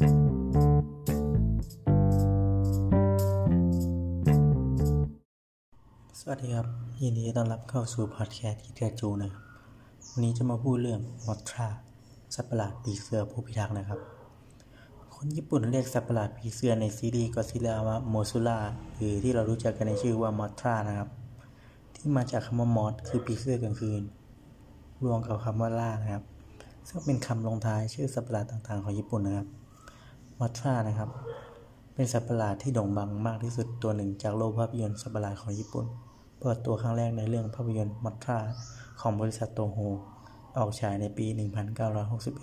สวัสดีครับ ยินดีต้อนรับเข้าสู่พอดแคสต์คิดกระจูนะครับ วันนี้จะมาพูดเรื่องมอทราสัตว์ประหลาดปีเสือผู้พิทักษ์นะครับ คนญี่ปุ่นเรียกสัตว์ประหลาดปีเสือในซีรีส์ก็ซิลาว่าโมซูล่าหรือที่เรารู้จักกันในชื่อว่ามอทรานะครับ ที่มาจากคำว่ามอสคือปีเสือกลางคืน รวมกับคำว่าล่านะครับซึ่งเป็นคำลงท้ายชื่อสัตว์ประหลาดต่างๆของญี่ปุ่นนะครับ มอทรานะครับ เป็นสัตว์ประหลาดที่โด่งดังมากที่สุดตัวหนึ่งจากโลกภาพยนตร์สัตว์ประหลาดของญี่ปุ่น เปิดตัวครั้งแรกในเรื่องภาพยนตร์มัตราของบริษัทโตโฮ ออกฉายในปี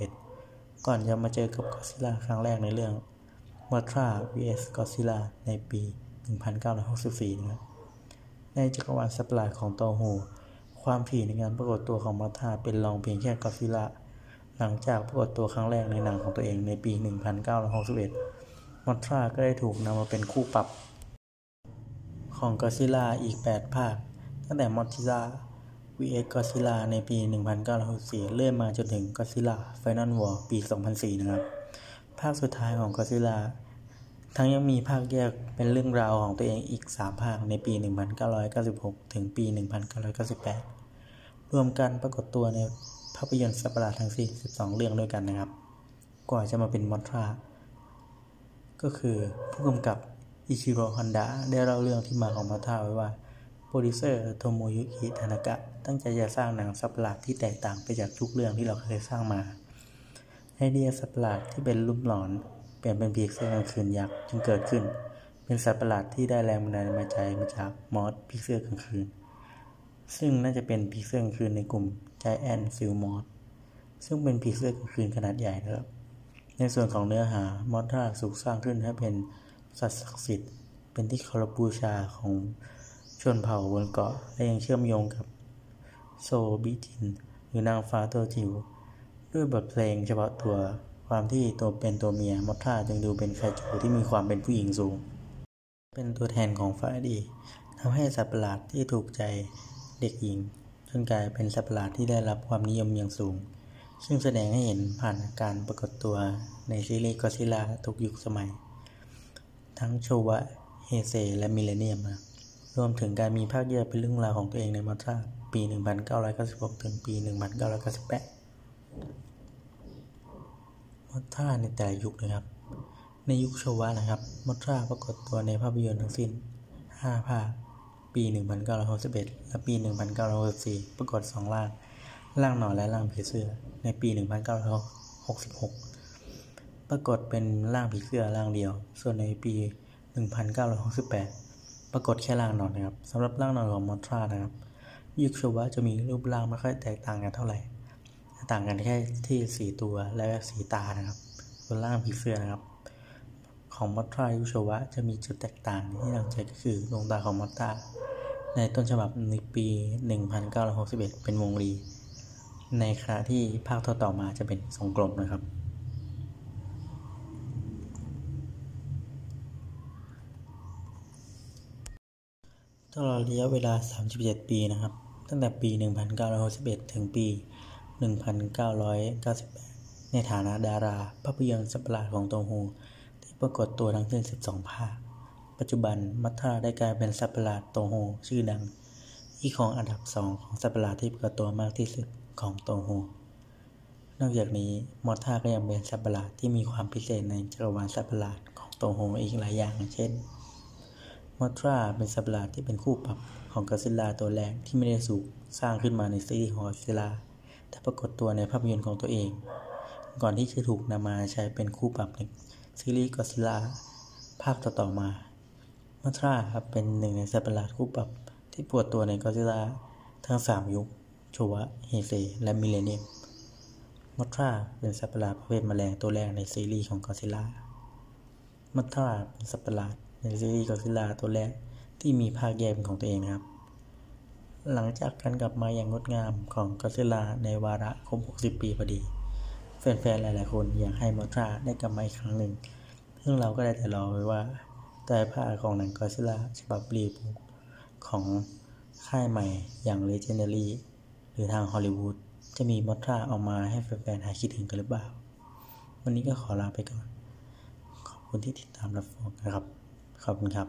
1961 ก่อนจะมาเจอกับก็ซิล่าครั้งแรกในเรื่องมัตรา vs ก็ซิล่าในปี 1964 นะครับ ในจักรวาลสัตว์ประหลาดของโตโฮ ความถี่ในการปรากฏตัวของมัตราเป็นรองเพียงแค่ก็ซิล่า หลังจากปรากฏตัวครั้งแรกในหนังของตัวเองในปี 1961มัตราก็ได้ถูกนำมาเป็นคู่ปรับ ของก็ซิล่าอีก 8 ภาค ตั้งแต่มอทิล่า vs ก็ซิล่าในปี 1964 เลื่อนมาจนถึงก็ซิล่า Final War ปี 2004 นะครับ ภาคสุดท้ายของก็ซิล่าทั้งยังมีภาคแยกเป็นเรื่องราวของตัวเองอีก 3 ภาคในปี 1996 ถึงปี 1998 รวมกันปรากฏตัวใน ภาพยนตร์สัตว์ประหลาดทั้งสิ้น12 เรื่องด้วยกันนะครับ กว่าจะมาเป็นมอทราก็คือผู้กำกับอิชิโร่ฮอนดะได้เล่าเรื่องที่มาของมอทราไว้ว่าโปรดิวเซอร์โทโมยุกิทานากะ ตั้งใจจะสร้างหนังสัตว์ประหลาดที่แตกต่างไปจากทุกเรื่องที่เราเคยสร้างมาไอเดียสัประหลาดที่เป็นรูปหลอนเปลี่ยนเป็นผีเสื้อกลางคืนยักษ์จึงเกิดขึ้น เป็นสัตว์ประหลาดที่ได้แรงบันดาลใจมาจากมอสผีเสื้อกลางคืน ซึ่งน่าจะเป็นผีเสื้อกลางคืนในกลุ่มไจแอนฟิลมอสซึ่งเป็นผีเสื้อกลางคืนขนาดใหญ่นะครับ ในส่วนของเนื้อหามอสราถูกสร้างขึ้นให้เป็นสัตว์ศักดิ์สิทธิ์ เป็นที่เคารพบูชาของชนเผ่าบนเกาะ และยังเชื่อมโยงกับโซบิจิน หรือนางฟ้าตัวจิ๋วด้วยบทเพลงเฉพาะตัวความที่ตัวเป็นตัวเมียมอทราจึงดูเป็นไคจูที่มีความเป็นผู้หญิงสูง เป็นตัวแทนของฟ้าดีทำให้สัตว์ประหลาดที่ถูกใจ เด็กหญิงจนกลายเป็นสัตว์ประหลาดที่ได้รับความนิยมอย่างสูง ซึ่งแสดงให้เห็นผ่านการปรากฏตัวในซีรีส์ก็ซิล่าทุกยุคสมัย ทั้งโชวะ เฮเซ และมิเลเนียม รวมถึงการมีภาคแยกเป็นเรื่องราวของตัวเองในมอทราปี 1996 ถึงปี 1998 มอทราในแต่ละยุคนะครับ ในยุคโชวะนะครับ มอทราปรากฏตัวในภาพยนตร์ทั้งสิ้น 5 ภาค ปี 1961 และปี 1964 ปรากฏ2ร่าง ร่างหนอนและร่างผีเสื้อ ในปี 1966 ปรากฏเป็นร่างผีเสื้อร่างเดียว ส่วนในปี 1968 ปรากฏแค่ร่างหนอนนะครับสำหรับร่างหนอนของมอทรานะครับ ยุคโชวะจะมีรูปร่างไม่ค่อยแตกต่างกันเท่าไหร่ ต่างกันแค่ที่สีตัวและสีตานะครับ ส่วนร่างผีเสื้อนะครับ ของมอทรายุโชวะจะมีจุดแตกต่างที่น่าสนใจก็คือดวงตาของมอทราในต้นฉบับในปี 1961 เป็นวงรี ในขณะที่ภาคต่อๆมาจะเป็นทรงกลมนะครับ ตลอดระยะเวลา 37 ปีนะครับ ตั้งแต่ปี 1961 ถึงปี 1998 ในฐานะดาราภาพยนตร์สัตว์ประหลาดของโตโฮที่ ปรากฏตัวทั้งสิ้น 12 ภาค ปัจจุบันมอทราได้กลายเป็นสัตว์ประหลาดโตโฮชื่อดังอีกของอันดับ2ของสัตว์ประหลาดที่ปรากฏตัวมากที่สุดของโตโฮ นอกจากนี้มอทราก็ยังเป็นสัตว์ประหลาดที่มีความพิเศษในจักรวาลสัตว์ประหลาดของโตโฮอีกหลายอย่าง เช่นมอทราเป็นสัตว์ประหลาดที่เป็นคู่ปรับของก็อดซิลลาตัวแรกที่ไม่ได้ถูกสร้างขึ้นมาในซีรีส์ของก็อดซิลลาแต่ปรากฏตัวในภาพยนตร์ของตัวเอง ก่อนที่จะถูกนำมาใช้เป็นคู่ปรับใน ซีรีส์ก็อดซิลล่าภาคต่อๆมามอทราครับเป็นหนึ่งในสัตว์ประหลาดคู่ปรับที่ปรากฏตัวในก็อดซิลล่าทั้ง 3 ยุคโชวะเฮเซและมิเลเนียมมอทราเป็นสัตว์ประหลาดประเภทแมลงตัวแรกในซีรีส์ของก็อดซิลล่ามอทราเป็นสัตว์ประหลาดในซีรีส์ก็ซิล่าตัวแรกที่มีภาคแยกเป็นของตัวเองนะครับ หลังจากการกลับมาอย่างงดงามของก็ซิล่าในวาระครบ 60 ปีพอดี แฟนๆ หลายๆ คนอยากให้มอทราได้กลับมาอีกครั้งหนึ่ง ซึ่งเราก็ได้แต่รอไว้ว่าใต้ภาของหนังก็ซิลล่าฉบับรีบูของค่ายใหม่อย่าง Legendary หรือทางฮอลลีวูดจะมีมอทราออกมาให้แฟนๆ หายคิดถึงกันหรือเปล่า วันนี้ก็ขอลาไปก่อน ขอบคุณที่ติดตามรับฟังนะครับ ขอบคุณครับ